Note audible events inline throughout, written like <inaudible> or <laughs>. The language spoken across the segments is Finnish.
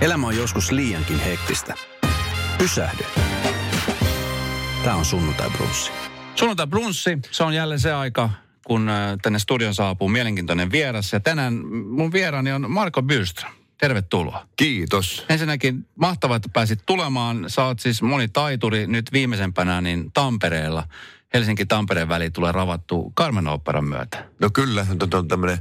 Elämä on joskus liiankin hektistä. Pysähdy. Tämä on Sunnuntai Brunssi. Sunnuntai brunssi, se on jälleen se aika, kun äh, tänne studion saapuu mielenkiintoinen vieras. Ja tänään mun vieraani on Marko Bylström. Tervetuloa. Kiitos. Ensinnäkin mahtavaa, että pääsit tulemaan. Sä oot siis monitaituri nyt viimeisempänä niin Tampereella. Helsinki-Tampereen väli tulee ravattu Carmen Operan myötä. No kyllä, nyt on tämmöinen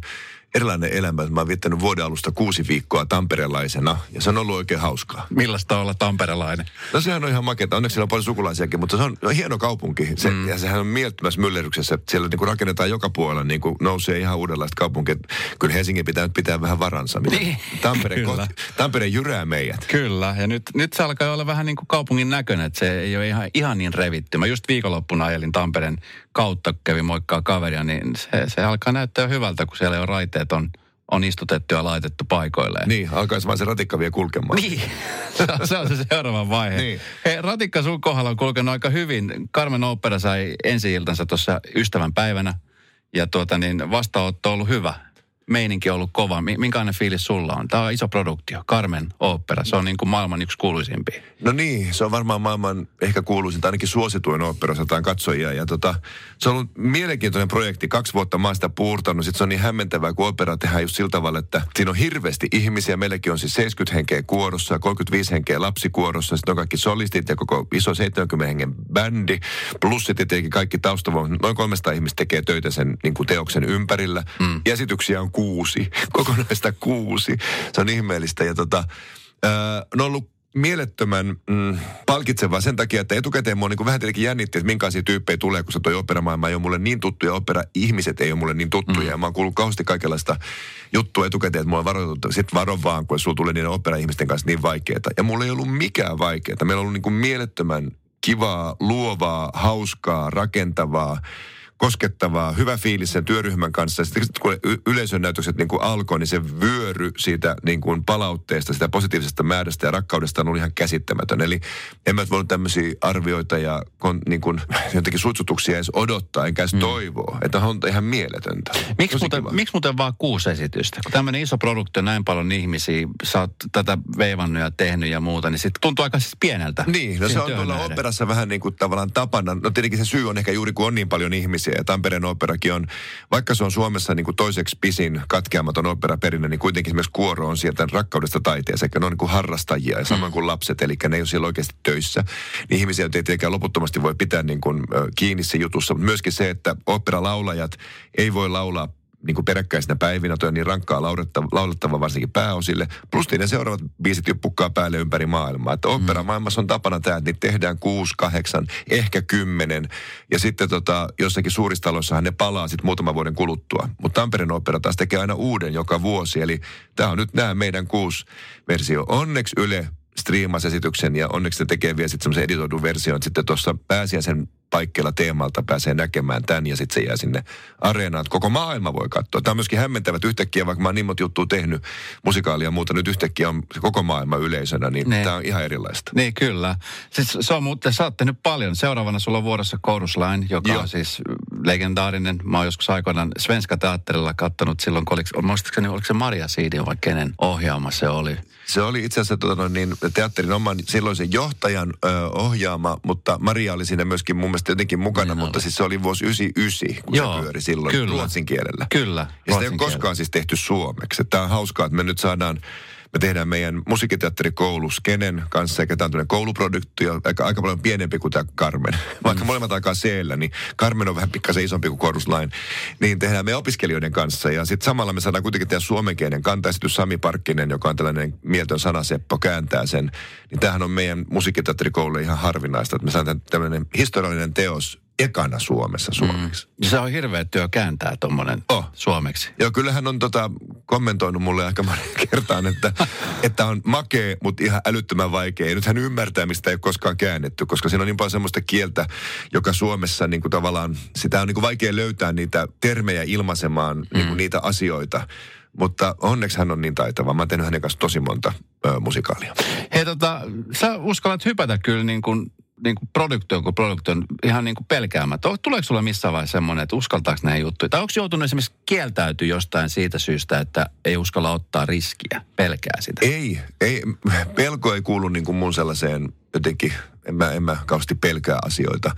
erilainen elämä. Mä oon viettänyt vuoden alusta kuusi viikkoa tamperelaisena ja se on ollut oikein hauskaa. Millaista olla tamperelainen? No sehän on ihan makeata. Onneksi siellä on paljon sukulaisiakin, mutta se on, on hieno kaupunki. Se, mm. Ja sehän on mielettömässä myllerryksessä. Siellä niin kuin rakennetaan joka puolella, niin kuin nousee ihan uudenlaista kaupunkia. Kyllä Helsingin pitää nyt pitää vähän varansa. Mitä Niin, Tampere, kyllä. kohti, Tampere jyrää meidät. Kyllä, ja nyt, nyt se alkaa olla vähän niin kuin kaupungin näköinen, että se ei ole ihan, ihan niin revitty. Mä just viikonloppuna ajelin Tampereen kautta, kävin moikkaa kaveria, niin se, se alkaa näyttää hyvältä, kun siellä jo raiteet on, on istutettu ja laitettu paikoilleen. Niin, alkaisi vaan se ratikka vielä kulkemaan. Niin, se <laughs> on, se on se seuraava vaihe. Niin. Hei, ratikka sun kohdalla on kulkenut aika hyvin. Carmen Opera sai ensi iltansa tuossa ystävän päivänä. Ja tuota niin, vastaanotto on ollut hyvä. Meininki on ollut kova. Mi- Minkälainen fiilis sulla on? Tämä on iso produktio. Carmen Opera. Se on niin kuin maailman yksi kuuluisimpia. No niin, se on varmaan maailman ehkä kuuluisin, tai ainakin suosituin opera, sataan katsojia. Ja tota, se on ollut mielenkiintoinen projekti. Kaksi vuotta mä oon sitä puurtanut. Sitten se on niin hämmentävää, kun opera tehdään just sillä tavalla, että siinä on hirveästi ihmisiä. Meilläkin on siis 70 henkeä kuorossa ja 35 henkeä lapsikuorossa. Sitten on kaikki solistit ja koko iso 70 hengen bändi. Plus sitten tietenkin kaikki taustavoimat. Noin 300 ihmistä tekee töitä sen niin kuin teoksen ympärillä. Mm. Esityksiä on kuusi. <laughs> Kokonaista kuusi. Se on ihmeellistä. Ja tota, äh, ne on ollut mielettömän mm, palkitsevaa sen takia, että etukäteen mua niin vähän tietenkin jännitti, että minkälaisia tyyppejä tulee, kun se toi operamaailma ei ole mulle niin tuttu ja opera-ihmiset ei ole mulle niin tuttuja. Mm. Ja mä oon kuullut kauheasti kaikenlaista juttua etukäteen, että mulla on varoitettu, sit varo vaan, kun sulla tulee niiden opera-ihmisten kanssa niin vaikeaa. Ja mulla ei ollut mikään vaikeaa. Meillä on ollut niin kuin mielettömän kivaa, luovaa, hauskaa, rakentavaa, koskettavaa, hyvä fiilis sen työryhmän kanssa. Sitten kun yleisön näytökset niin kuin alkoi, niin se vyöry siitä niin kuin palautteesta, sitä positiivisesta määrästä ja rakkaudesta on ollut ihan käsittämätön. Eli en mä voinut tämmöisiä arvioita ja kon, niin kuin, <laughs> jotenkin sutsutuksia edes odottaa, enkä edes mm. toivoa. Että on ihan mieletöntä. Miksi muuten, miksi muuten vaan kuusi esitystä? Kun tämmöinen iso produktio, näin paljon ihmisiä, sä oot tätä veivannut ja tehnyt ja muuta, niin sitten tuntuu aika siis pieneltä. Niin, no se on tuolla operassa vähän niin kuin tavallaan tapana. No tietenkin se syy on ehkä juuri kun on niin paljon ihmisiä ja Tampereen operakin on, vaikka se on Suomessa niin kuin toiseksi pisin katkeamaton operaperinne, niin kuitenkin esimerkiksi kuoro on sieltä rakkaudesta taiteeseen, ne on niin kuin harrastajia ja samoin kuin lapset, eli ne ei ole siellä oikeasti töissä. Niin ihmisiä ei tietenkään loputtomasti voi pitää niin kuin, kiinni se jutussa, mutta myöskin se, että operalaulajat ei voi laulaa niin kuin peräkkäisinä päivinä, toi on niin rankkaa laulettava, laulettava varsinkin pääosille. Plus niin ne seuraavat biisit jo pukkaa päälle ympäri maailmaa. Että opera maailmassa on tapana tämä, että niitä tehdään kuusi, kahdeksan, ehkä kymmenen. Ja sitten tota, jossakin suuristaloissahan ne palaa sitten muutaman vuoden kuluttua. Mutta Tampereen opera taas tekee aina uuden joka vuosi. Eli tämä on nyt nämä meidän kuusi versio. Onneksi Yle striimasi esityksen ja onneksi ne tekee vielä sitten semmoisen editoidun version, sitten tuossa pääsiäisen paikkeilla teemalta pääsee näkemään tämän ja sitten se jää sinne areenaan. että Koko maailma voi katsoa. Tämä on myöskin hämmentävä, että yhtäkkiä, vaikka mä oon niin monta juttua tehnyt, musikaalia ja muuta, nyt yhtäkkiä on koko maailma yleisönä, niin Ne. tämä on ihan erilaista. Niin kyllä. Siis se on muuten, sä oot tehnyt paljon. Seuraavana sulla on vuorossa Chorus Line, joka Joo. on siis legendaarinen. Mä oon joskus aikoinaan Svenska Teatterilla kattonut silloin, kun oliko, muistaakseni oliko se Maria Siidin vai kenen ohjaama se oli. Se oli itse asiassa noin, niin, teatterin oman silloisen johtajan ö, ohjaama, mutta Maria oli siinä myöskin mun mielestä jotenkin mukana, Niin mutta siis se oli vuosi 99, kun Joo, se pyöri silloin kyllä. ruotsin kielellä. Kyllä, Ja sitä ei ole koskaan siis tehty suomeksi. Tämä on hauskaa, että me nyt saadaan, me tehdään meidän musiikkiteatterikoulu Skenen kanssa, eikä tämä on tämmöinen kouluproduktio, aika, aika paljon pienempi kuin tämä Carmen. Vaikka molemmat aikaa siellä, niin Carmen on vähän pikkasen isompi kuin Chorus Line. Niin tehdään me opiskelijoiden kanssa ja sitten samalla me saadaan kuitenkin tehdä suomenkielinen kantaesitys Sami Parkkinen, joka on tällainen mieltön sanaseppo, kääntää sen. Niin tämähän on meidän musiikkiteatterikoululle ihan harvinaista, että me saadaan tämmöinen historiallinen teos ekana Suomessa suomeksi. Mm. Se on hirveä työ kääntää tuommoinen Oh. suomeksi. Joo, kyllä hän on tota, kommentoinut mulle aika monen <laughs> kertaan, että, että on makea, mutta ihan älyttömän vaikea. Nyt hän ymmärtää, mistä ei ole koskaan käännetty, koska siinä on niin paljon semmoista kieltä, joka Suomessa niin kuin tavallaan, sitä on niin kuin vaikea löytää niitä termejä ilmaisemaan mm. niin kuin niitä asioita. Mutta onneksi hän on niin taitava. Mä oon tehnyt hänen kanssa tosi monta ö, musikaalia. Hei tota, sä uskallat hypätä kyllä niin kuin, niin kuin produktion kuin produktion ihan niin kuin pelkäämättä. Tuleeko sulla missään vaiheessa semmoinen, että uskaltaako näitä juttuja? Tai onko joutunut esimerkiksi kieltäytyy jostain siitä syystä, että ei uskalla ottaa riskiä, pelkää sitä? Ei, ei, pelko ei kuulu niin kuin mun sellaiseen jotenkin, en mä, en mä kauheasti pelkää asioita.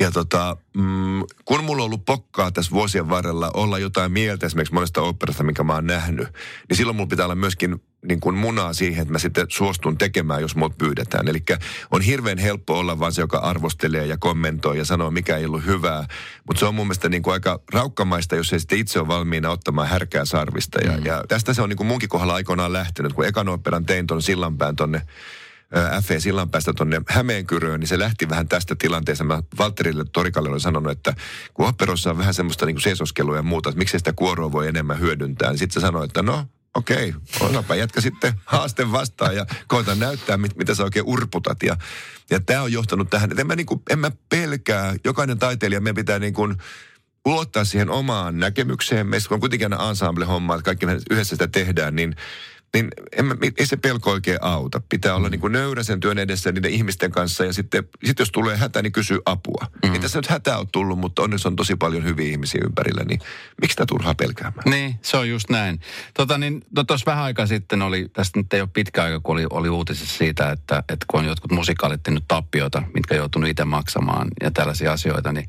Ja tota, mm, kun mulla on ollut pokkaa tässä vuosien varrella olla jotain mieltä esimerkiksi monesta operasta, minkä mä oon nähnyt, niin silloin mulla pitää olla myöskin niin kuin munaa siihen, että mä sitten suostun tekemään, jos mut pyydetään. Eli on hirveän helppo olla vaan se, joka arvostelee ja kommentoi ja sanoo, mikä ei ollut hyvää. Mutta se on mun mielestä niin kuin aika raukkamaista, jos ei sitten itse ole valmiina ottamaan härkää sarvista. Ja, mm. ja tästä se on niin kuin munkin kohdalla aikoinaan lähtenyt. Kun ekan operan tein tuon sillanpään tonne FE Sillanpäästä tuonne Hämeenkyröön, niin se lähti vähän tästä tilanteesta. Mä Valterille Torikalle olen sanonut, että kun operossa on vähän semmoista niin seisoskelua ja muuta, että miksei sitä kuoroa voi enemmän hyödyntää, niin sitten se sanoi, että no okei, otapa jätkä sitten haaste vastaan ja koita näyttää, mit, mitä sä oikein urputat. Ja, ja tämä on johtanut tähän, että en mä, niin kuin, en mä pelkää, jokainen taiteilija, meidän pitää niin kuin, ulottaa siihen omaan näkemykseen. Meistä on kuitenkin aina ensemble-homma, että kaikki yhdessä sitä tehdään, niin niin en, mä- ei se pelko oikein auta. Pitää olla niin kuin nöyrä sen työn edessä niiden ihmisten kanssa ja sitten sit jos tulee hätä, niin kysyy apua. Mm. Ei tässä nyt hätää ole tullut, mutta onneksi on tosi paljon hyviä ihmisiä ympärillä, niin miksi sitä turhaa pelkäämään? Niin, se on just näin. Tota niin, no tuossa vähän aikaa sitten oli, tästä nyt ei ole pitkä aika, kun oli, oli uutisissa siitä, että, että kun on jotkut musikaalit tehnyt tappiota, mitkä joutunut itse maksamaan ja tällaisia asioita, niin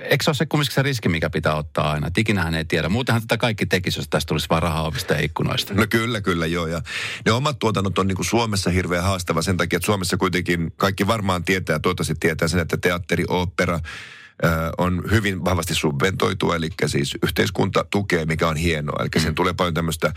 eikö se ole se kumminkin se riski, mikä pitää ottaa aina? Et Ikinähän ei tiedä. Muutenhan tätä kaikki tekisi, jos tästä tulisi vaan rahaa ovista ja ikkunoista. No kyllä, kyllä joo. Ja ne omat tuotannot on niin kuin Suomessa hirveän haastava sen takia, että Suomessa kuitenkin kaikki varmaan tietää ja toivottavasti tietää sen, että teatteri, opera, on hyvin vahvasti subventoitua, eli siis yhteiskunta tukee, mikä on hienoa. Eli sen tulee paljon tämmöistä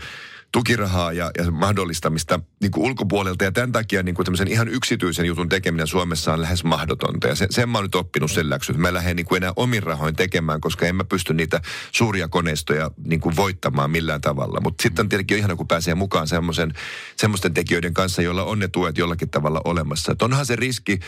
tukirahaa ja, ja mahdollistamista niin kuin ulkopuolelta. Ja tämän takia niin kuin tämmöisen ihan yksityisen jutun tekeminen Suomessa on lähes mahdotonta. Ja sen, sen mä oon nyt oppinut sen läksyn, että mä lähden niin kuin enää omin rahoin tekemään, koska en mä pysty niitä suuria koneistoja niin kuin voittamaan millään tavalla. Mutta sitten on tietenkin ihana, kun pääsee mukaan semmoisen, semmoisten tekijöiden kanssa, joilla on ne tuet jollakin tavalla olemassa. Et onhan se riski,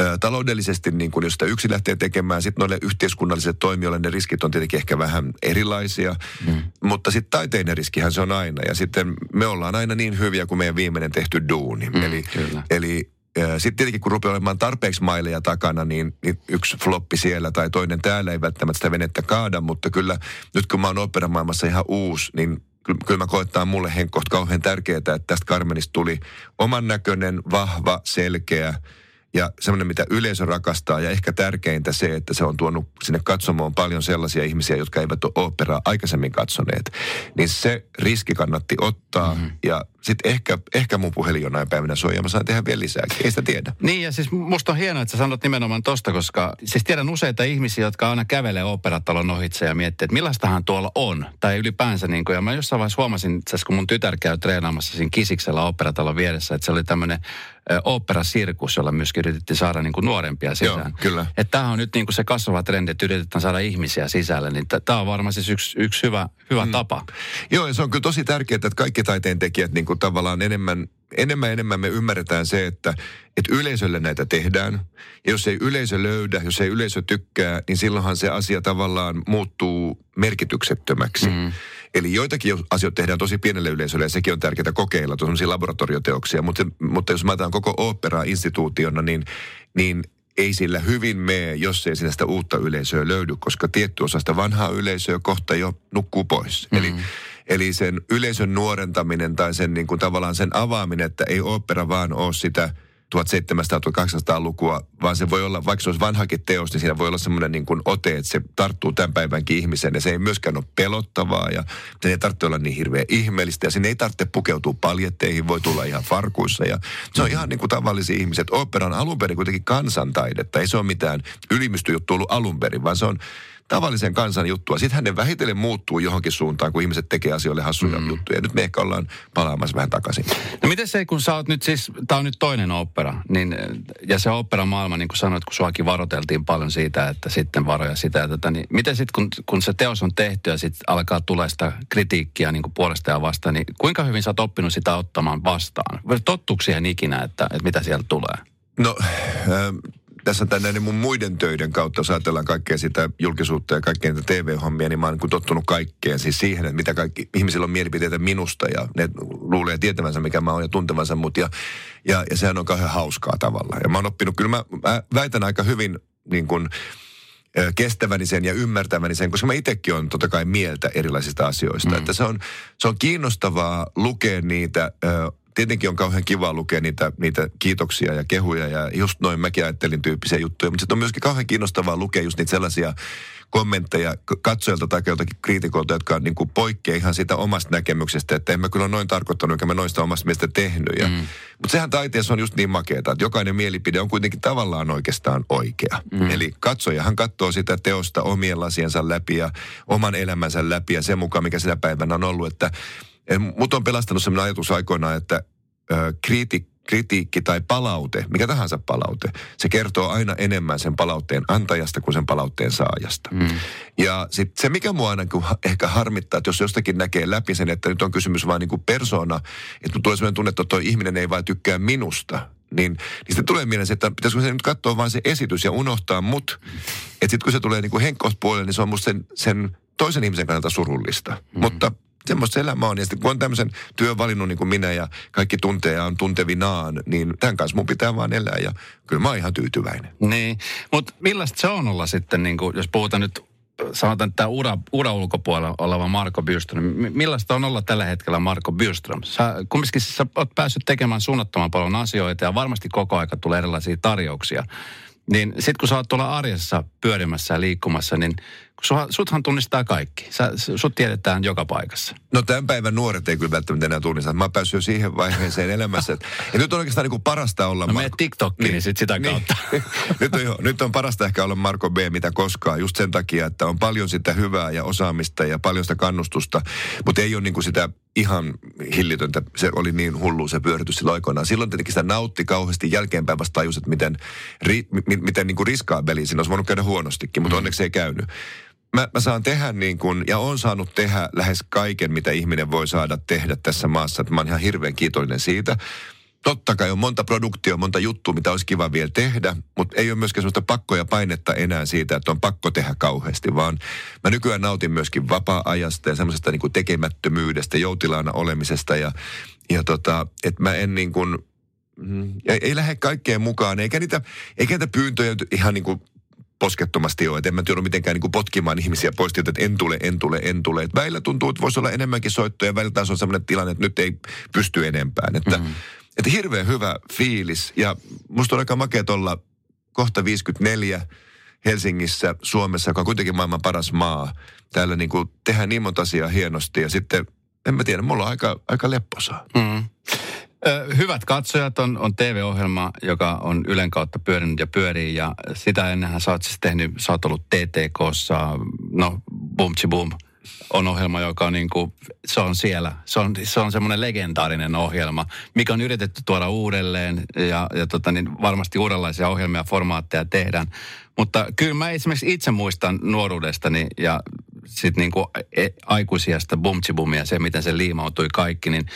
Ö, taloudellisesti, niin kun jos sitä yksi lähtee tekemään, sitten noille yhteiskunnallisille toimijoille ne riskit on tietenkin ehkä vähän erilaisia, mm. mutta sitten taiteinen riskihän se on aina. Ja sitten me ollaan aina niin hyviä kuin meidän viimeinen tehty duuni. Mm, eli kyllä. eli sitten tietenkin kun rupeaa olemaan tarpeeksi maileja takana, niin, niin yksi floppi siellä tai toinen täällä ei välttämättä sitä venettä kaada, mutta kyllä nyt kun mä oon operamaailmassa ihan uusi, niin ky- kyllä mä koettaa mulle henkkoht kauhean tärkeää, että tästä Carmenista tuli oman näköinen, vahva, selkeä ja semmoinen, mitä yleisö rakastaa ja ehkä tärkeintä se, että se on tuonut sinne katsomoon paljon sellaisia ihmisiä, jotka eivät ole operaa aikaisemmin katsoneet. Niin se riski kannatti ottaa mm-hmm. ja sitten ehkä, ehkä mun puhelin jonain päivänä soi ja mä saan tehdä vielä lisää. Ei sitä tiedä. Niin ja siis musta on hienoa, että sä sanot nimenomaan tosta, koska siis tiedän useita ihmisiä, jotka aina kävelee operatalon ohitse ja miettii, että millaistahan tuolla on. Tai ylipäänsä niin kuin, ja mä jossain vaiheessa huomasin, itse asiassa kun mun tytär käy treenaamassa siinä Kisiksellä operatalon vieressä, että se oli tämmöinen operasirkus, jolla myöskin yritettiin saada niin kuin nuorempia sisään. Joo, kyllä. Että tämä on nyt niin kuin se kasvava trendi, että yritetään saada ihmisiä sisälle, niin tämä on varmaan siis yksi, yksi hyvä, hyvä mm. tapa. Joo, ja se on kyllä tosi tärkeää, että kaikki taiteen tekijät niin kuin tavallaan enemmän, enemmän enemmän me ymmärretään se, että, että yleisölle näitä tehdään. Ja jos ei yleisö löydä, jos ei yleisö tykkää, niin silloinhan se asia tavallaan muuttuu merkityksettömäksi. Mm. Eli joitakin jo- asioita tehdään tosi pienelle yleisölle ja sekin on tärkeää kokeilla, tuollaisia laboratorioteoksia. Mutta, mutta jos mä otan koko operaa instituutiona, niin, niin ei sillä hyvin mene, jos ei sinne sitä uutta yleisöä löydy, koska tietty osa sitä vanhaa yleisöä kohta jo nukkuu pois. Mm. Eli, eli sen yleisön nuorentaminen tai sen niin kuin tavallaan sen avaaminen, että ei opera vaan ole sitä 1700-1800-lukua, vaan se voi olla, vaikka se olisi vanhakin teos, niin siinä voi olla semmoinen niin kuin ote, että se tarttuu tämän päivänkin ihmiseen ja se ei myöskään ole pelottavaa ja se ei tarvitse olla niin hirveän ihmeellistä ja sinne ei tarvitse pukeutua paljetteihin, voi tulla ihan farkuissa ja se on ihan niin kuin tavallisia ihmisiä. Opera on alun perin kuitenkin kansantaidetta, ei se ole mitään ylimystöjuttu ollut alun perin, vaan se on tavallisen kansan juttua. Sitten ne vähitellen muuttuu johonkin suuntaan, kun ihmiset tekee asioille hassuja mm. juttuja. Nyt me ehkä ollaan palaamassa vähän takaisin. No miten se, kun sä oot nyt siis, tää on nyt toinen opera, niin, ja se opera maailma, niin kuin sanoit, kun suakin varoteltiin paljon siitä, että sitten varoja sitä ja tätä, niin miten sitten, kun, kun se teos on tehty ja sitten alkaa tulla sitä kritiikkiä niin kuin puolesta ja vastaan, niin kuinka hyvin sä oot oppinut sitä ottamaan vastaan? Tottuuko siihen ikinä, että, että mitä sieltä tulee? No, äh, tässä näiden mun muiden töiden kautta, jos ajatellaan kaikkea sitä julkisuutta ja kaikkea niitä TV-hommia, niin mä oon niin tottunut kaikkeen. Siis siihen, että mitä kaikki, ihmisillä on mielipiteitä minusta ja ne luulee tietävänsä, mikä mä oon ja tuntevansa mut. Ja, ja, ja sehän on kauhean hauskaa tavalla. Ja mä oon oppinut, kyllä mä, mä väitän aika hyvin niin kuin, kestäväni sen ja ymmärtäväni sen, koska mä itsekin on totta kai mieltä erilaisista asioista. Mm. Että se on, se on kiinnostavaa lukea niitä tietenkin on kauhean kiva lukea niitä, niitä kiitoksia ja kehuja ja just noin mäkin ajattelin tyyppisiä juttuja, mutta sitten on myöskin kauhean kiinnostavaa lukea just niitä sellaisia kommentteja katsojilta tai joltakin kriitikolta, jotka niin kuin poikkeaa ihan siitä omasta näkemyksestä, että en mä kyllä noin tarkoittanut, enkä mä noista omasta mielestä tehnyt. Ja, mm. Mutta sehän taiteessa on just niin makeeta, että jokainen mielipide on kuitenkin tavallaan oikeastaan oikea. Mm. Eli katsojahan katsoo sitä teosta omien lasiensa läpi ja oman elämänsä läpi ja sen mukaan, mikä sitä päivänä on ollut, että Mut on pelastanut sellainen ajatus aikoinaan, että ö, kriiti, kritiikki tai palaute, mikä tahansa palaute, se kertoo aina enemmän sen palautteen antajasta kuin sen palautteen saajasta. Mm. Ja sit se, mikä mua aina ehkä harmittaa, että jos jostakin näkee läpi sen, että nyt on kysymys vain niin persona, että tulee sellainen tunne, että tuo ihminen ei vain tykkää minusta, niin, niin sitten tulee mieleen se, että pitäisikö se nyt katsoa vain se esitys ja unohtaa mut. Että sitten kun se tulee niin kuin henkkouspuolelle, niin se on musta sen, sen toisen ihmisen kannalta surullista. Mm. Mutta semmoista elämä on. Ja sitten kun on tämmöisen työn valinnut niin kuin minä ja kaikki tuntee ja on tuntevinaan, niin tämän kanssa mun pitää vaan elää ja kyllä mä oon ihan tyytyväinen. Niin, mutta millaista se on olla sitten, niin kuin, jos puhutaan nyt sanotaan, että tämä ura, ura ulkopuolella oleva Marko Byrström. Millaista on olla tällä hetkellä Marko Byrström? Sä, kumminkin sä oot päässyt tekemään suunnattoman paljon asioita ja varmasti koko aika tulee erilaisia tarjouksia. Niin sitten kun sä oot tuolla arjessa pyörimässä ja liikkumassa, niin Sua, suthan tunnistaa kaikki. Sä, sut tiedetään joka paikassa. No tämän päivän nuoret ei kyllä välttämättä enää tunnista. Mä oon päässyt jo siihen vaiheeseen elämässä. ja <laughs> nyt on oikeastaan niin kuin parasta olla... No Mar- TikTokkiin niin, niin sit sitä niin. kautta. <laughs> nyt, on, jo, nyt on parasta ehkä olla Marko B. mitä koskaan. Just sen takia, että on paljon sitä hyvää ja osaamista ja paljon sitä kannustusta. Mutta ei ole niin kuin sitä ihan hillitöntä. Se oli niin hullu se pyöritys silloin aikoinaan. Silloin tietenkin sitä nautti kauheasti jälkeenpäin vasta tajus, että miten, ri, miten niin kuin riskaabeli siinä olisi voinut käydä huonostikin, mutta mm. onneksi ei käynyt mä, mä saan tehdä niin kuin, ja on saanut tehdä lähes kaiken, mitä ihminen voi saada tehdä tässä maassa. Mä oon ihan hirveän kiitollinen siitä. Totta kai on monta produktioa, monta juttua, mitä olisi kiva vielä tehdä, mutta ei ole myöskään sellaista pakkoja painetta enää siitä, että on pakko tehdä kauheasti, vaan mä nykyään nautin myöskin vapaa-ajasta ja semmoisesta niin tekemättömyydestä, joutilaana olemisesta ja, ja tota, että mä en niin kuin, mm, ei, ei lähde kaikkeen mukaan, eikä niitä, eikä niitä pyyntöjä ihan niin kuin poskettomasti ole. Että en mä työnnyt mitenkään niin kuin potkimaan ihmisiä pois, että en tule, en tule, en tule. Et välillä tuntuu, että voisi olla enemmänkin soittoja. Välillä taas on sellainen tilanne, että nyt ei pysty enempään. Että, mm-hmm. että hirveän hyvä fiilis. Ja musta on aika makea olla kohta 54 Helsingissä, Suomessa, joka on kuitenkin maailman paras maa. Täällä niin kuin tehdään niin monta asiaa hienosti ja sitten, en mä tiedä, mulla on aika, aika lepposaa. Mm. Hyvät katsojat on, on TV-ohjelma, joka on Ylen kautta pyörinyt ja pyörii. Ja sitä ennenhän sä oot siis tehnyt, sä oot ollut TTKssa, no Bumtsi Boom on ohjelma, joka on niin kuin, se on siellä. Se on, se on semmoinen legendaarinen ohjelma, mikä on yritetty tuoda uudelleen ja, ja tota, niin varmasti uudenlaisia ohjelmia ja formaatteja tehdään. Mutta kyllä mä esimerkiksi itse muistan nuoruudestani ja sitten niin kuin e, aikuisiasta bumtsibumia, se miten se liimautui kaikki, niin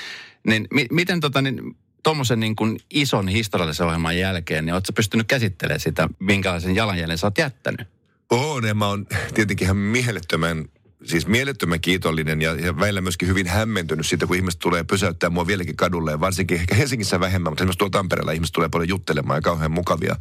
niin mi- miten tota, niin, tuommoisen niin kuin ison historiallisen ohjelman jälkeen, niin oletko pystynyt käsittelemään sitä, minkälaisen jalanjäljen sä oot jättänyt? Oon, ja mä oon tietenkin ihan mielettömän siis mielettömän kiitollinen ja, ja välillä myöskin hyvin hämmentynyt siitä, kun ihmiset tulee pysäyttää mua vieläkin kadulle. Ja varsinkin ehkä Helsingissä vähemmän, mutta esimerkiksi tuolla Tampereella ihmiset tulee paljon juttelemaan ja kauhean mukavia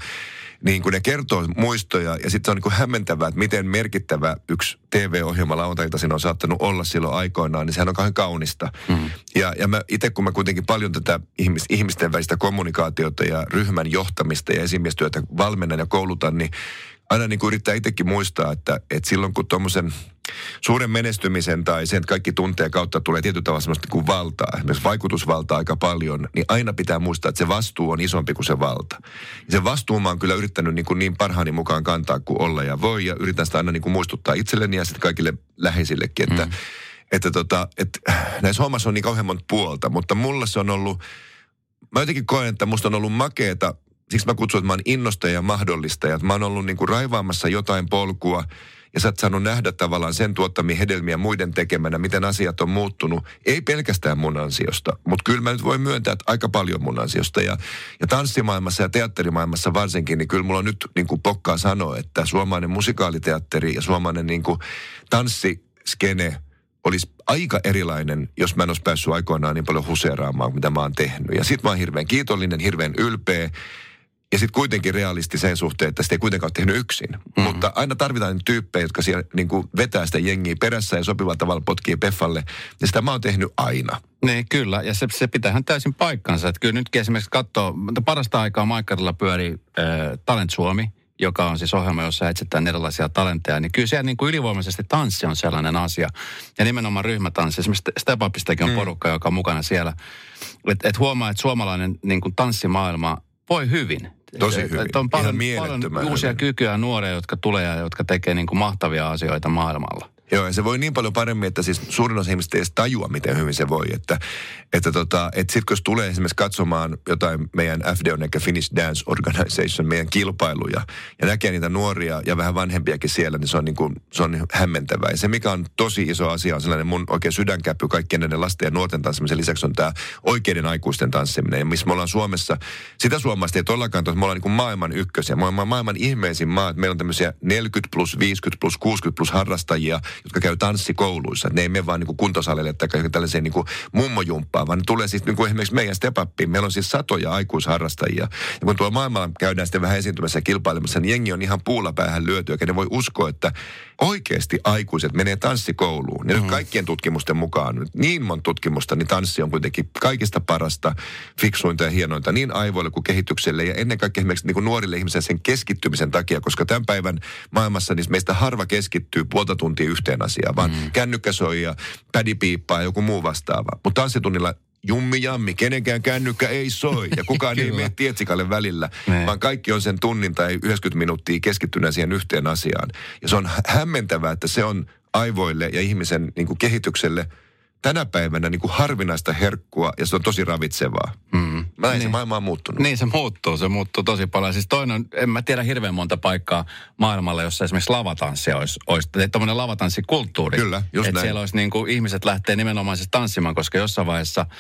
niin kun ne kertoo muistoja ja sitten se on niin kuin hämmentävää, että miten merkittävä yksi TV-ohjelma lauantailtaisin on saattanut olla silloin aikoinaan, niin sehän on kauhean kaunista. Mm. Ja, ja mä itse kun mä kuitenkin paljon tätä ihmis, ihmisten välistä kommunikaatiota ja ryhmän johtamista ja esimiestyötä valmennan ja koulutan, niin aina niin kuin yrittää itsekin muistaa, että, että silloin kun tuommoisen suuren menestymisen tai sen, että kaikki tuntee kautta tulee tietyllä tavalla semmoista niin kuin valtaa, esimerkiksi vaikutusvaltaa aika paljon, niin aina pitää muistaa, että se vastuu on isompi kuin se valta. Ja sen vastuun mä oon kyllä yrittänyt niin, kuin niin parhaani mukaan kantaa kuin olla ja voi, ja yritän sitä aina niin kuin muistuttaa itselleni ja sitten kaikille läheisillekin, että, mm. että, tota, että näissä hommassa on niin kauhean monta puolta, mutta mulla se on ollut, mä jotenkin koen, että musta on ollut makeeta siksi mä kutsun, että mä oon innostaja ja mahdollistaja. Mä oon ollut niin kuin raivaamassa jotain polkua ja sä oot saanut nähdä tavallaan sen tuottamia hedelmiä muiden tekemänä, miten asiat on muuttunut. Ei pelkästään mun ansiosta, mutta kyllä mä nyt voin myöntää, että aika paljon mun ansiosta. Ja, ja tanssimaailmassa ja teatterimaailmassa varsinkin, niin kyllä mulla on nyt niin kuin pokkaa sanoa, että suomalainen musikaaliteatteri ja suomalainen niin kuin tanssiskene – olisi aika erilainen, jos mä en olisi päässyt aikoinaan niin paljon huseeraamaan, mitä mä oon tehnyt. Ja sit mä oon hirveän kiitollinen, hirveän ylpeä ja sitten kuitenkin realisti sen suhteen, että sitä ei kuitenkaan ole tehnyt yksin. Mm-hmm. Mutta aina tarvitaan tyyppejä, jotka siellä niin kuin vetää sitä jengiä perässä ja sopivalla tavalla potkii peffalle. Ja sitä mä oon tehnyt aina. Niin, kyllä. Ja se, se pitäähän täysin paikkansa. Että kyllä nytkin esimerkiksi katsoo, parasta aikaa Maikkarilla pyöri äh, Talent Suomi, joka on siis ohjelma, jossa etsitään erilaisia talentteja, niin kyllä siellä niin kuin ylivoimaisesti tanssi on sellainen asia. Ja nimenomaan ryhmätanssi. Esimerkiksi Step Upistakin on mm. porukka, joka on mukana siellä. Että et huomaa, että suomalainen niin kuin tanssimaailma voi hyvin. Tosi hyvin. Et on paljon, paljon uusia kykyjä nuoria, jotka tulee ja jotka tekee niin kuin mahtavia asioita maailmalla. Joo, ja se voi niin paljon paremmin, että siis suurin osa ihmistä ei edes tajua, miten hyvin se voi. Että, että, tota, että sitten kun tulee esimerkiksi katsomaan jotain meidän FDO, eli Finnish Dance Organization, meidän kilpailuja, ja näkee niitä nuoria ja vähän vanhempiakin siellä, niin se on, niin kuin, se on hämmentävää. Ja se, mikä on tosi iso asia, on sellainen mun oikein sydänkäppy kaikkien näiden lasten ja nuorten tanssimisen lisäksi on tämä oikeiden aikuisten tanssiminen. Ja missä me ollaan Suomessa, sitä suomalaista ei todellakaan, me ollaan niin maailman ykkösiä. Me ollaan maailman ihmeisin maa, että meillä on tämmöisiä 40 plus, 50 plus, 60 plus harrastajia, jotka käy tanssikouluissa. Ne ei mene vaan niin kuntosalille tai tällaiseen niin mummojumppaan, vaan ne tulee siis niin kuin esimerkiksi meidän step Meillä on siis satoja aikuisharrastajia. Ja kun tuolla maailmalla käydään sitten vähän esiintymässä ja kilpailemassa, niin jengi on ihan puulla päähän lyöty, eikä ne voi uskoa, että oikeasti aikuiset menee tanssikouluun. Ja mm. nyt kaikkien tutkimusten mukaan, niin monta tutkimusta, niin tanssi on kuitenkin kaikista parasta, fiksuinta ja hienointa niin aivoille kuin kehitykselle ja ennen kaikkea esimerkiksi niin kuin nuorille ihmisille sen keskittymisen takia, koska tämän päivän maailmassa niin meistä harva keskittyy puolta tuntia yhteen asiaan, vaan mm. kännykkä soi ja pädi piippaa ja joku muu vastaava. Mutta tanssitunnilla jummi jammi, kenenkään kännykkä ei soi ja kukaan ei <laughs> mene tietsikalle välillä, ne. Vaan kaikki on sen tunnin tai 90 minuuttia keskittyneen siihen yhteen asiaan. Ja se on hämmentävää, että se on aivoille ja ihmisen niin kuin kehitykselle – tänä päivänä niin kuin harvinaista herkkua ja se on tosi ravitsevaa. Mm. Näin niin. se maailma on muuttunut. Niin se muuttuu, se muuttuu tosi paljon. Siis toinen, en mä tiedä hirveän monta paikkaa maailmalla, jossa esimerkiksi lavatanssi olisi, olisi tämmöinen lavatanssikulttuuri. Kyllä, just Että siellä olisi niin kuin, ihmiset lähtee nimenomaisesti tanssimaan, koska jossain vaiheessa –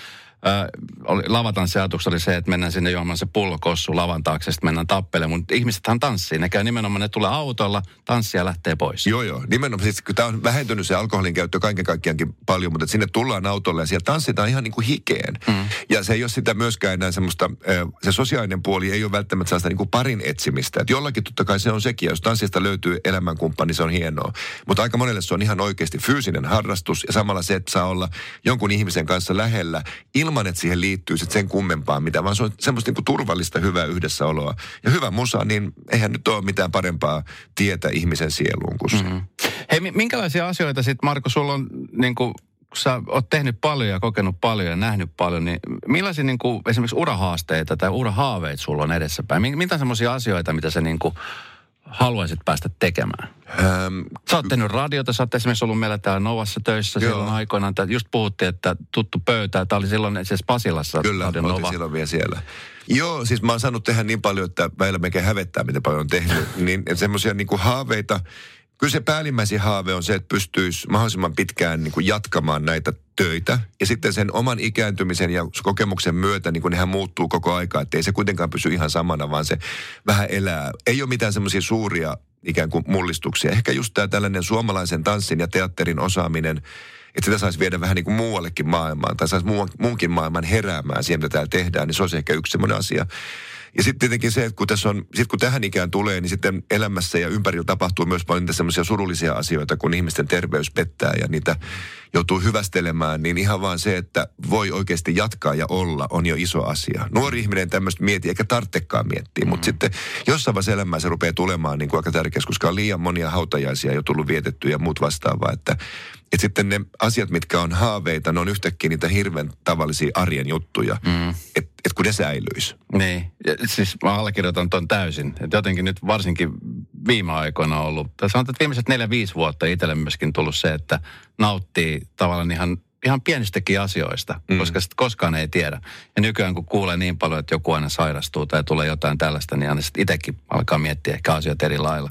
lavatanssiajatus oli se, että mennään sinne juomaan se pullokossu lavan taakse, sitten mennään tappelemaan. Mutta ihmisethän tanssii. Ne käy nimenomaan, ne tulee autolla, tanssia lähtee pois. Joo, joo. Nimenomaan, siis tämä on vähentynyt se alkoholin käyttö kaiken kaikkiaankin paljon, mutta sinne tullaan autolle ja siellä tanssitaan ihan niin kuin hikeen. Mm. Ja se ei ole sitä myöskään enää semmoista, se sosiaalinen puoli ei ole välttämättä sellaista niin kuin parin etsimistä. Että jollakin totta kai se on sekin, ja jos tanssista löytyy elämänkumppani, niin se on hienoa. Mutta aika monelle se on ihan oikeasti fyysinen harrastus ja samalla se, että saa olla jonkun ihmisen kanssa lähellä ilman, että siihen liittyy sit sen kummempaa mitä, vaan se on semmoista niinku turvallista, hyvää yhdessäoloa. Ja hyvä musa, niin eihän nyt ole mitään parempaa tietä ihmisen sieluun kuin se. Mm-hmm. Hei, minkälaisia asioita sitten, Marko, sulla on niin kuin kun sä oot tehnyt paljon ja kokenut paljon ja nähnyt paljon, niin millaisia niin kuin, esimerkiksi urahaasteita tai urahaaveita sulla on edessäpäin? Mitä semmoisia asioita, mitä sä niin kuin, haluaisit päästä tekemään? Ähm, sä oot tehnyt radiota, sä oot esimerkiksi ollut meillä täällä Novassa töissä joo. silloin aikoinaan. Että just puhuttiin, että tuttu pöytä, tämä oli silloin siis Pasilassa. Kyllä, Radio Nova. silloin vielä siellä. Joo, siis mä oon saanut tehdä niin paljon, että meillä melkein hävettää, miten paljon on tehnyt. <laughs> niin semmoisia niin haaveita, kyllä se päällimmäisin haave on se, että pystyisi mahdollisimman pitkään niin kuin jatkamaan näitä töitä. Ja sitten sen oman ikääntymisen ja kokemuksen myötä niin kuin nehän muuttuu koko aika, että ei se kuitenkaan pysy ihan samana, vaan se vähän elää. Ei ole mitään semmoisia suuria ikään kuin mullistuksia. Ehkä just tämä tällainen suomalaisen tanssin ja teatterin osaaminen, että sitä saisi viedä vähän niin kuin muuallekin maailmaan, tai saisi muunkin maailman heräämään siihen, mitä täällä tehdään, niin se olisi ehkä yksi semmoinen asia. Ja sitten tietenkin se, että kun, tässä on, sit kun tähän ikään tulee, niin sitten elämässä ja ympärillä tapahtuu myös paljon niitä semmoisia surullisia asioita, kun ihmisten terveys pettää ja niitä joutuu hyvästelemään, niin ihan vaan se, että voi oikeasti jatkaa ja olla, on jo iso asia. Nuori ihminen tämmöistä miettii, eikä tarvitsekaan miettiä, mm. mutta sitten jossain vaiheessa elämää se rupeaa tulemaan niin kuin aika tärkeässä, koska on liian monia hautajaisia jo tullut vietettyä ja muut vastaavaa, että että sitten ne asiat, mitkä on haaveita, ne on yhtäkkiä niitä hirveän tavallisia arjen juttuja. Mm. Että et kun ne säilyisi. Niin, ja siis mä allekirjoitan ton täysin. Että jotenkin nyt varsinkin viime aikoina on ollut, tai sanotaan, että viimeiset neljä, viisi vuotta itselle myöskin tullut se, että nauttii tavallaan ihan ihan pienistäkin asioista, mm. koska sitten koskaan ei tiedä. Ja nykyään kun kuulee niin paljon, että joku aina sairastuu tai tulee jotain tällaista, niin aina sitten itsekin alkaa miettiä ehkä asiat eri lailla.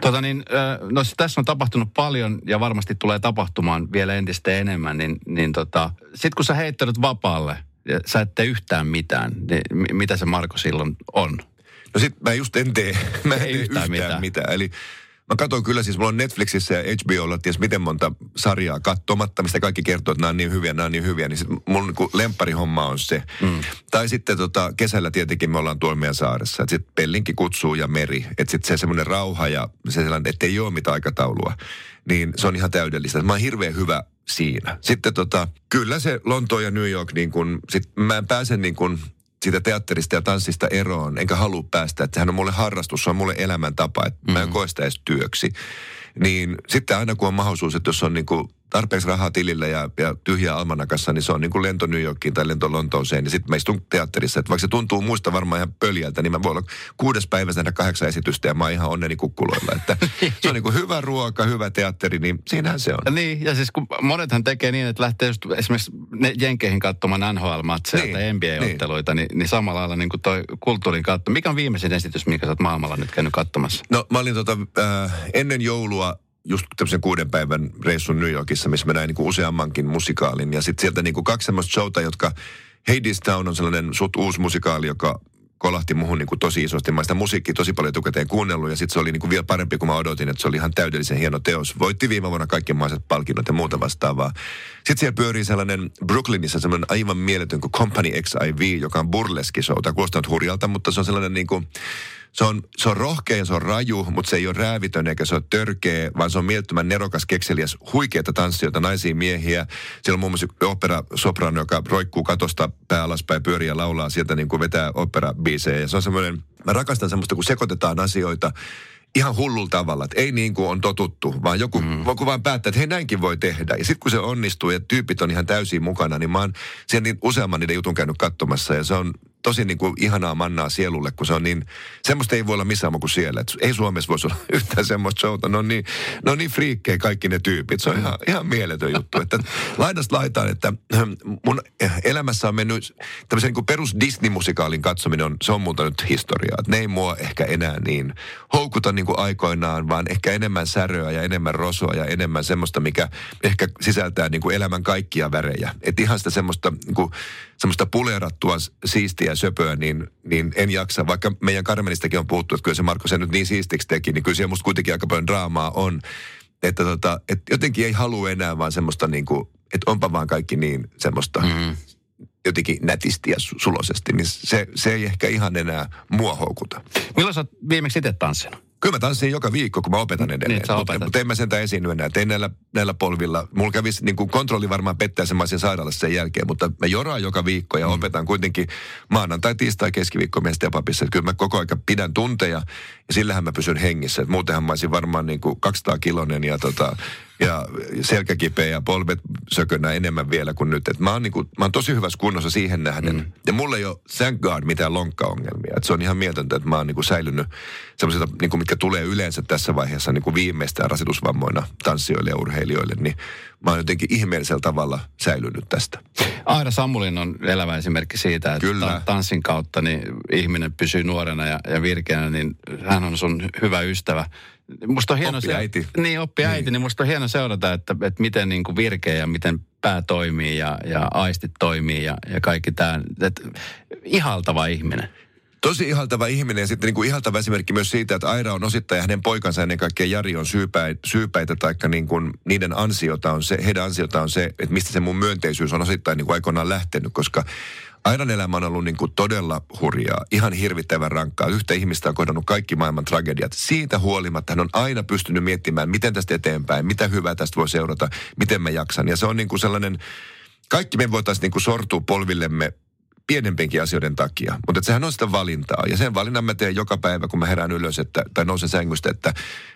Tota niin, no siis tässä on tapahtunut paljon ja varmasti tulee tapahtumaan vielä entistä enemmän, niin, niin tota, sitten kun sä heittänyt vapaalle ja sä et tee yhtään mitään, niin mitä se Marko silloin on? No sit mä just en tee, <laughs> mä en tee yhtään, yhtään mitään. mitään. Eli Mä katson kyllä siis, mulla on Netflixissä ja HBOlla ties miten monta sarjaa katsomatta, mistä kaikki kertoo, että nämä on niin hyviä, nämä on niin hyviä. Niin sit mun niin lempparihomma on se. Mm. Tai sitten tota, kesällä tietenkin me ollaan tuolla meidän saaressa. Että sitten Pellinki kutsuu ja meri. Että sitten se semmoinen rauha ja se sellainen, että ei ole mitään aikataulua. Niin se on ihan täydellistä. Mä oon hirveän hyvä siinä. Sitten tota, kyllä se Lontoon ja New York, niin kun, sit mä en pääse niin kun siitä teatterista ja tanssista eroon, enkä halua päästä. Että sehän on mulle harrastus, se on mulle elämäntapa, että mm-hmm. mä en mm. koe sitä edes työksi. Niin sitten aina kun on mahdollisuus, että jos on niin kuin tarpeeksi rahaa tilillä ja, ja tyhjää almanakassa, niin se on niin kuin lento New Yorkiin tai lento Lontooseen. Niin sitten mä istun teatterissa. Että vaikka se tuntuu muista varmaan ihan pöljältä, niin mä voin olla kuudes päivä nähdä kahdeksan esitystä ja mä oon ihan onneni kukkuloilla. Että <laughs> se on niin kuin hyvä ruoka, hyvä teatteri, niin siinähän se on. Niin, ja siis kun monethan tekee niin, että lähtee just esimerkiksi ne Jenkeihin katsomaan NHL-matseja niin, tai NBA-otteluita, niin. niin, niin samalla lailla niin kuin toi kulttuurin katto. Mikä on viimeisin esitys, mikä sä oot maailmalla nyt käynyt katsomassa? No mä olin tota, äh, ennen joulua just tämmöisen kuuden päivän reissun New Yorkissa, missä mä näin niin useammankin musikaalin. Ja sitten sieltä niin kuin kaksi semmoista showta, jotka Hades Town on sellainen sut uusi musikaali, joka kolahti muhun niin kuin tosi isosti. Mä sitä musiikkia tosi paljon etukäteen kuunnellut ja sitten se oli niin kuin vielä parempi kuin mä odotin, että se oli ihan täydellisen hieno teos. Voitti viime vuonna kaikki maiset palkinnot ja muuta vastaavaa. Sitten siellä pyörii sellainen Brooklynissa sellainen aivan mieletön kuin Company XIV, joka on burleski show. Tämä kuulostaa hurjalta, mutta se on sellainen niin kuin se on, se on rohkea ja se on raju, mutta se ei ole räävitön eikä se ole törkeä, vaan se on mielettömän nerokas, kekseliäs, huikeita tanssijoita, naisia, miehiä. Siellä on muun muassa opera soprano, joka roikkuu katosta pää alaspäin, pyöriä ja laulaa sieltä niin kuin vetää opera-biisejä. Ja se on semmoinen, mä rakastan semmoista, kun sekoitetaan asioita ihan hullul tavalla, että ei niin kuin on totuttu, vaan joku, mm. joku vaan päättää, että hei näinkin voi tehdä. Ja sitten kun se onnistuu ja tyypit on ihan täysin mukana, niin mä oon siellä niin useamman niiden jutun käynyt katsomassa ja se on tosi niin kuin ihanaa mannaa sielulle, kun se on niin, semmoista ei voi olla missään kuin siellä. Et ei Suomessa voisi olla <laughs> yhtään semmoista showta. Ne on niin, ne on niin friikkejä kaikki ne tyypit. Se on ihan, ihan mieletön juttu. Että laidasta laitaan, että mun elämässä on mennyt tämmöisen niin perus Disney-musikaalin katsominen on, se on muuta nyt historiaa. Et ne ei mua ehkä enää niin houkuta niin kuin aikoinaan, vaan ehkä enemmän säröä ja enemmän rosoa ja enemmän semmoista, mikä ehkä sisältää niin kuin elämän kaikkia värejä. Että ihan sitä semmoista, niin kuin, semmoista pulerattua siistiä söpöä, niin, niin en jaksa. Vaikka meidän Karmenistakin on puhuttu, että kyllä se Marko sen nyt niin siistiksi teki, niin kyllä siellä musta kuitenkin aika paljon draamaa on. Että tota, et jotenkin ei halua enää vaan semmoista niin kuin, että onpa vaan kaikki niin semmoista mm-hmm. jotenkin nätisti ja sulosesti, niin se, se ei ehkä ihan enää mua houkuta. Milloin sä oot viimeksi itse tanssinut? Kyllä mä tanssin joka viikko, kun mä opetan edelleen. Niin, mutta, mutta en mä sentään esiinny enää. Tein näillä, näillä polvilla. Mulla kävisi niin kuin kontrolli varmaan pettää sen sairaalassa sen jälkeen, mutta mä joraan joka viikko ja mm. opetan kuitenkin maanantai, tiistai, keskiviikko miesten papissa. Että kyllä mä koko aika pidän tunteja ja sillähän mä pysyn hengissä. Et muutenhan mä olisin varmaan niin kuin 200 kilonen ja tota, ja selkäkipeä ja polvet sökönä enemmän vielä kuin nyt. Et mä, oon niinku, mä oon tosi hyvässä kunnossa siihen nähden. Mm. Ja mulla ei ole thank God mitään lonkkaongelmia. Et se on ihan mieltöntä, että mä oon niinku säilynyt sellaisilta, niinku, mitkä tulee yleensä tässä vaiheessa niinku viimeistään rasitusvammoina tanssijoille ja urheilijoille. Niin mä oon jotenkin ihmeellisellä tavalla säilynyt tästä. Aira Sammulin on elävä esimerkki siitä, että Kyllä. tanssin kautta niin ihminen pysyy nuorena ja, ja virkeänä, niin hän on sun hyvä ystävä. Musta on hieno oppi äiti. Niin, oppi niin. äiti, niin musta on hieno seurata, että, että miten niin kuin virkeä ja miten pää toimii ja, ja aistit toimii ja, ja kaikki tämä. Ihaltava ihminen. Tosi ihaltava ihminen ja sitten niin kuin ihaltava esimerkki myös siitä, että Aira on osittain ja hänen poikansa ennen kaikkea Jari on syypäitä, syypäitä taikka niin kuin niiden ansiota on se, heidän ansiota on se, että mistä se mun myönteisyys on osittain niin kuin aikoinaan lähtenyt, koska Aidan elämä on ollut niin kuin todella hurjaa, ihan hirvittävän rankkaa. Yhtä ihmistä on kohdannut kaikki maailman tragediat. Siitä huolimatta hän on aina pystynyt miettimään, miten tästä eteenpäin, mitä hyvää tästä voi seurata, miten mä jaksan. Ja se on niin kuin sellainen, kaikki me voitaisiin niin kuin sortua polvillemme pienempienkin asioiden takia. Mutta sehän on sitä valintaa. Ja sen valinnan mä teen joka päivä, kun mä herään ylös että, tai nousen sängystä, että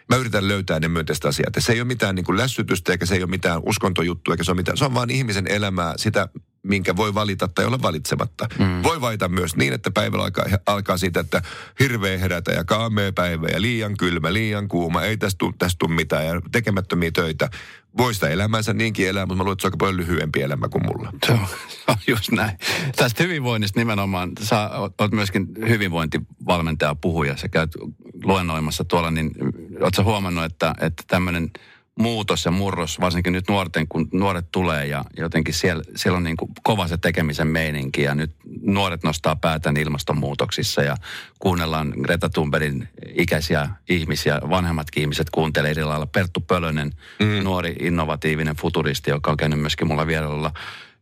mä yritän löytää ne myönteiset asiat. Ja se ei ole mitään niin kuin lässytystä, eikä se ei ole mitään uskontojuttua, eikä se ole mitään. Se on vaan ihmisen elämää, sitä minkä voi valita tai olla valitsematta. Mm. Voi valita myös niin, että päivällä alkaa, alkaa siitä, että hirveä herätä ja kaamea päivä ja liian kylmä, liian kuuma, ei tästä tule, tästä tule mitään ja tekemättömiä töitä. Voi sitä elämänsä niinkin elää, mutta mä luulen, että se on aika paljon lyhyempi elämä kuin mulla. Se on, on just näin. Tästä hyvinvoinnista nimenomaan, sä oot myöskin hyvinvointivalmentaja puhuja, sä käyt luennoimassa tuolla, niin oot sä huomannut, että, että tämmöinen – muutos ja murros, varsinkin nyt nuorten, kun nuoret tulee ja jotenkin siellä, siellä on niin kuin kova se tekemisen meininki ja nyt nuoret nostaa päätään ilmastonmuutoksissa ja kuunnellaan Greta Thunbergin ikäisiä ihmisiä, vanhemmatkin ihmiset kuuntelee eri lailla. Perttu Pölönen, mm. nuori innovatiivinen futuristi, joka on käynyt myöskin mulla vierellä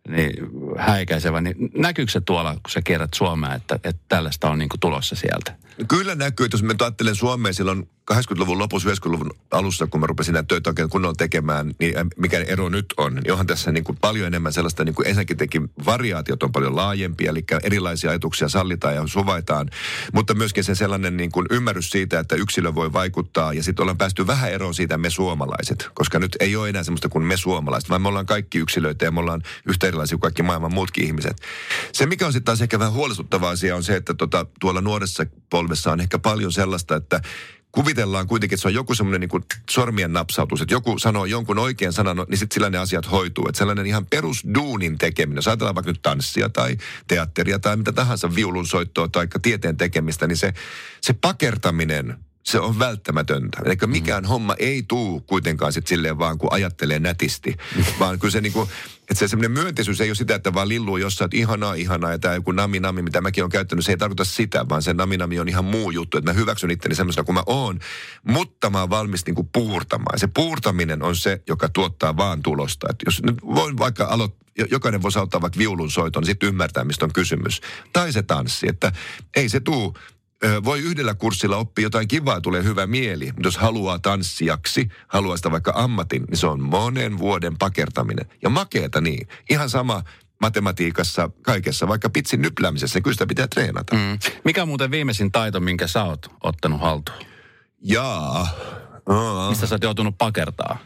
niin häikäisevä, niin näkyykö se tuolla, kun sä kierrät Suomea, että, että tällaista on niin kuin tulossa sieltä? Kyllä näkyy, että jos me ajattelen Suomea silloin 80-luvun lopussa, 90-luvun alussa, kun mä rupesin näitä töitä oikein kunnolla tekemään, niin mikä ero nyt on, niin onhan tässä niin kuin paljon enemmän sellaista, niin kuin ensinnäkin teki variaatiot on paljon laajempia, eli erilaisia ajatuksia sallitaan ja suvaitaan, mutta myöskin se sellainen niin kuin ymmärrys siitä, että yksilö voi vaikuttaa, ja sitten ollaan päästy vähän eroon siitä me suomalaiset, koska nyt ei ole enää semmoista kuin me suomalaiset, vaan me ollaan kaikki yksilöitä ja me ollaan yhtä erilaisia kuin kaikki maailman muutkin ihmiset. Se, mikä on sitten taas ehkä vähän huolestuttava asia, on se, että tota, tuolla nuoressa polvessa on ehkä paljon sellaista, että kuvitellaan kuitenkin, että se on joku semmoinen niin sormien napsautus, että joku sanoo jonkun oikean sanan, no, niin sitten sillä ne asiat hoituu. Että sellainen ihan perusduunin tekeminen, jos ajatellaan vaikka nyt tanssia tai teatteria tai mitä tahansa viulunsoittoa tai tieteen tekemistä, niin se, se pakertaminen – se on välttämätöntä. Eli mikään mm. homma ei tuu kuitenkaan sitten silleen vaan, kun ajattelee nätisti. <laughs> vaan kyllä se niinku, että se semmoinen myönteisyys ei ole sitä, että vaan lilluu jossain, että ihanaa, ihanaa, ja tämä joku nami nami, mitä mäkin olen käyttänyt, se ei tarkoita sitä, vaan se nami nami on ihan muu juttu, että mä hyväksyn itteni semmoisena kuin mä oon, mutta mä oon valmis niinku puurtamaan. Se puurtaminen on se, joka tuottaa vaan tulosta. Että jos nyt voin vaikka aloittaa, jokainen voisi ottaa vaikka viulun soiton, niin sitten ymmärtää, mistä on kysymys. Tai se tanssi, että ei se tuu voi yhdellä kurssilla oppia jotain kivaa, tulee hyvä mieli. Mutta jos haluaa tanssijaksi, haluaa sitä vaikka ammatin, niin se on monen vuoden pakertaminen. Ja makeeta niin. Ihan sama matematiikassa, kaikessa, vaikka pitsin nypläämisessä, niin kyllä sitä pitää treenata. Mm. Mikä on muuten viimeisin taito, minkä sä oot ottanut haltuun? Jaa. Mistä sä oot joutunut pakertaa?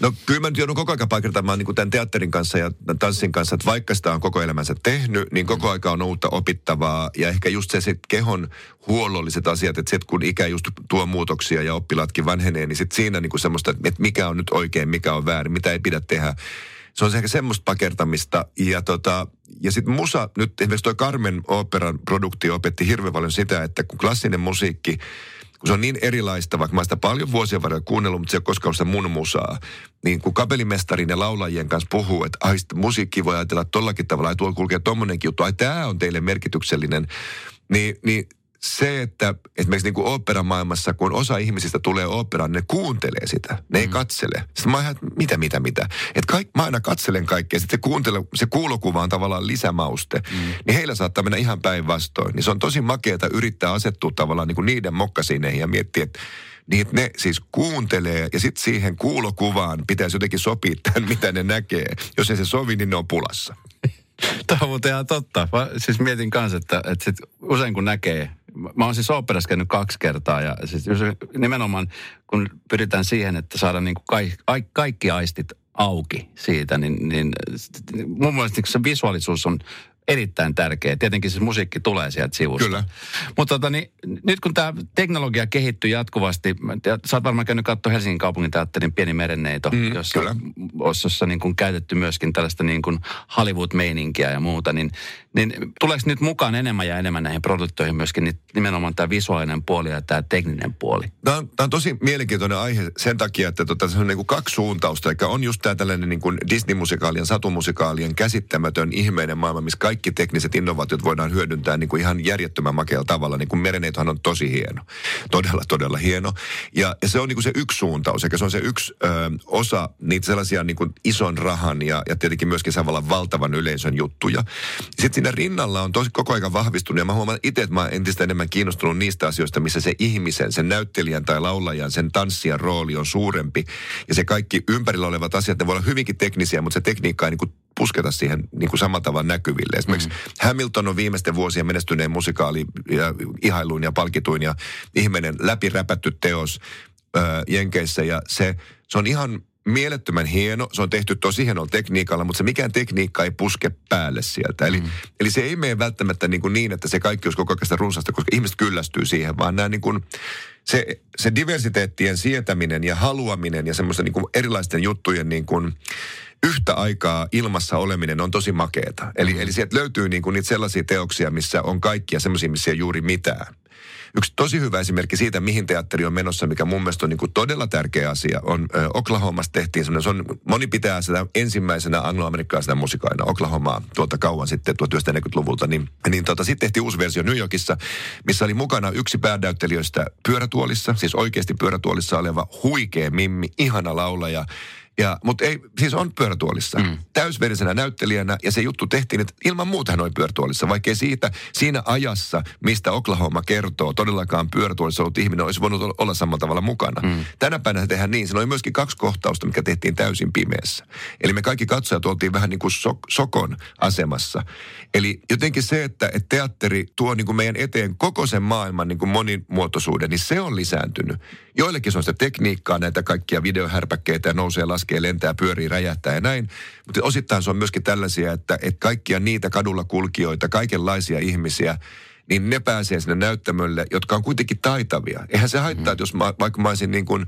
No kyllä mä nyt joudun koko ajan paikatamaan niin tämän teatterin kanssa ja tanssin kanssa, että vaikka sitä on koko elämänsä tehnyt, niin koko aika on uutta opittavaa. Ja ehkä just se, se kehon huollolliset asiat, että se, kun ikä just tuo muutoksia ja oppilaatkin vanhenee, niin sitten siinä niin kuin semmoista, että mikä on nyt oikein, mikä on väärin, mitä ei pidä tehdä. Se on ehkä semmoista pakertamista. Ja, tota, ja sitten musa, nyt esimerkiksi tuo Carmen Operan produktio opetti hirveän paljon sitä, että kun klassinen musiikki – kun se on niin erilaista, vaikka mä sitä paljon vuosien varrella kuunnellut, mutta se ei ole koskaan sitä mun musaa. Niin kun kapelimestarin ja laulajien kanssa puhuu, että ai musiikki voi ajatella tollakin tavalla, että tuolla kulkee tommonenkin juttu, ai tämä on teille merkityksellinen, niin, niin se, että esimerkiksi niin kuin oopperamaailmassa, kun osa ihmisistä tulee oopperaan, ne kuuntelee sitä. Ne ei mm. katsele. Sitten mä ajan, mitä, mitä, mitä. Että kaik, mä aina katselen kaikkea. Sitten se, kuuntele, se kuulokuva on tavallaan lisämauste. Mm. Niin heillä saattaa mennä ihan päinvastoin. Niin se on tosi makeata yrittää asettua tavallaan niin kuin niiden mokkasineihin ja miettiä, että niin että ne siis kuuntelee ja sitten siihen kuulokuvaan pitäisi jotenkin sopia tämän, <laughs> mitä ne näkee. Jos ei se sovi, niin ne on pulassa. Tämä on muuten ihan totta. Mä siis mietin kanssa, että, että sit usein kun näkee mä oon siis oopperassa käynyt kaksi kertaa ja siis nimenomaan kun pyritään siihen, että saadaan niin kuin kaikki, kaikki aistit auki siitä, niin, niin mun mielestä se visuaalisuus on erittäin tärkeä. Tietenkin se musiikki tulee sieltä sivusta. Kyllä. Mutta tota, niin, nyt kun tämä teknologia kehittyy jatkuvasti, ja sä oot varmaan käynyt katsoa Helsingin kaupungin teatterin Pieni merenneito, mm, jossa, kyllä. jossa niin kuin käytetty myöskin tällaista niin kuin Hollywood-meininkiä ja muuta, niin, niin tuleeko nyt mukaan enemmän ja enemmän näihin produktioihin myöskin niin nimenomaan tämä visuaalinen puoli ja tämä tekninen puoli? Tämä on, tämä on tosi mielenkiintoinen aihe sen takia, että tota, se on niin kuin kaksi suuntausta. Eli on just tämä tällainen niin kuin Disney-musikaalien, satumusikaalien käsittämätön ihmeinen maailma, missä kaikki tekniset innovaatiot voidaan hyödyntää niin kuin ihan järjettömän makealla tavalla. Niin kuin on tosi hieno. Todella, todella hieno. Ja, ja se on niin kuin se yksi suuntaus, eikä se on se yksi ö, osa niitä sellaisia niin kuin ison rahan ja, ja tietenkin myöskin samalla valtavan yleisön juttuja. Sitten siinä rinnalla on tosi koko ajan vahvistunut. Ja mä huomaan itse, että mä oon entistä enemmän kiinnostunut niistä asioista, missä se ihmisen, sen näyttelijän tai laulajan, sen tanssijan rooli on suurempi. Ja se kaikki ympärillä olevat asiat, ne voi olla hyvinkin teknisiä, mutta se tekniikka ei niin kuin pusketa siihen niin kuin samalla tavalla näkyville. Esimerkiksi mm. Hamilton on viimeisten vuosien menestyneen musikaali ja ihailuin ja palkituin ja ihminen läpiräpätty teos ö, Jenkeissä ja se, se on ihan mielettömän hieno. Se on tehty tosi hienolla tekniikalla, mutta se mikään tekniikka ei puske päälle sieltä. Eli, mm. eli se ei mene välttämättä niin, kuin niin, että se kaikki olisi koko ajan sitä runsasta, koska ihmiset kyllästyy siihen, vaan nämä niin kuin, se, se diversiteettien sietäminen ja haluaminen ja semmoisten niin kuin erilaisten juttujen niin kuin, yhtä aikaa ilmassa oleminen on tosi makeeta. Eli, mm. eli sieltä löytyy niin kuin niitä sellaisia teoksia, missä on kaikkia semmoisia, missä ei juuri mitään. Yksi tosi hyvä esimerkki siitä, mihin teatteri on menossa, mikä mun mielestä on niin kuin todella tärkeä asia, on äh, Oklahomassa tehtiin semmoinen, se on, moni pitää sitä ensimmäisenä angloamerikkalaisena musikaina Oklahomaa tuolta kauan sitten 1940-luvulta, niin, niin tota, sitten tehtiin uusi versio New Yorkissa, missä oli mukana yksi päädäyttelijöistä pyörätuolissa, siis oikeasti pyörätuolissa oleva huikea mimmi, ihana laulaja, ja, mutta ei, siis on pyörätuolissa. Mm. Täysverisenä näyttelijänä ja se juttu tehtiin, että ilman muuta hän oli pyörätuolissa. Vaikkei siitä, siinä ajassa, mistä Oklahoma kertoo, todellakaan pyörätuolissa ollut ihminen olisi voinut olla samalla tavalla mukana. Mm. Tänä päivänä tehdään niin. Siinä oli myöskin kaksi kohtausta, mikä tehtiin täysin pimeässä. Eli me kaikki katsojat oltiin vähän niin kuin sok, sokon asemassa. Eli jotenkin se, että, että teatteri tuo niin kuin meidän eteen koko sen maailman niin kuin monimuotoisuuden, niin se on lisääntynyt. Joillekin se on sitä tekniikkaa, näitä kaikkia videohärpäkkeitä ja nousee, laskee, lentää, pyörii, räjähtää ja näin. Mutta osittain se on myöskin tällaisia, että, että kaikkia niitä kadulla kulkijoita, kaikenlaisia ihmisiä, niin ne pääsee sinne näyttämölle, jotka on kuitenkin taitavia. Eihän se haittaa, mm. jos mä, vaikka mä olisin niin kuin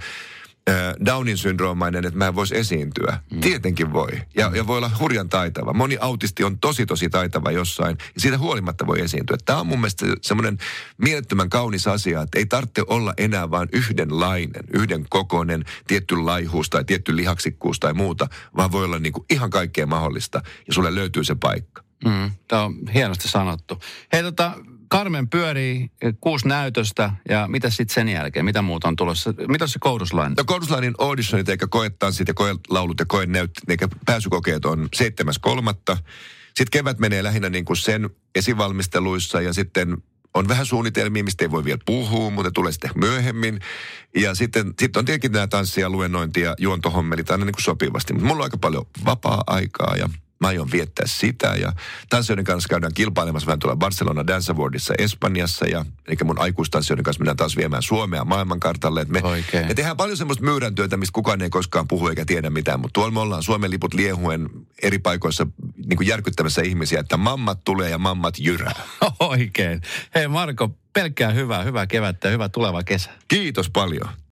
Downin syndroomainen, että mä en voisi esiintyä. Mm. Tietenkin voi. Ja, ja voi olla hurjan taitava. Moni autisti on tosi tosi taitava jossain. Ja siitä huolimatta voi esiintyä. Tämä on mun mielestä semmoinen mielettömän kaunis asia, että ei tarvitse olla enää vain yhdenlainen, yhden kokoinen, tietty laihuus tai tietty lihaksikkuus tai muuta, vaan voi olla niin kuin ihan kaikkea mahdollista. Ja sulle löytyy se paikka. Mm, tämä on hienosti sanottu. Hei tota, Carmen pyörii kuusi näytöstä ja mitä sitten sen jälkeen? Mitä muuta on tulossa? Mitä se koudusline? No kouduslinein auditionit eikä koetanssit ja koelaulut ja koenäyt, eikä pääsykokeet on 7.3. Sitten kevät menee lähinnä niin kuin sen esivalmisteluissa ja sitten on vähän suunnitelmia, mistä ei voi vielä puhua, mutta tulee sitten myöhemmin. Ja sitten, sitten on tietenkin nämä tanssia, luennointia, juontohommelit aina niin kuin sopivasti. Mutta mulla on aika paljon vapaa-aikaa ja Mä aion viettää sitä ja tanssijoiden kanssa käydään kilpailemassa vähän tuolla Barcelona Dance Awardissa Espanjassa ja eli mun aikuistanssijoiden kanssa mennään taas viemään Suomea maailmankartalle. Et me, me tehdään paljon semmoista myyräntyötä, mistä kukaan ei koskaan puhu eikä tiedä mitään, mutta tuolla me ollaan Suomen liput liehuen eri paikoissa niin kuin järkyttämässä ihmisiä, että mammat tulee ja mammat jyrää. <laughs> Oikein. Hei Marko, pelkkää hyvää, hyvää kevättä ja hyvää tuleva kesä. Kiitos paljon.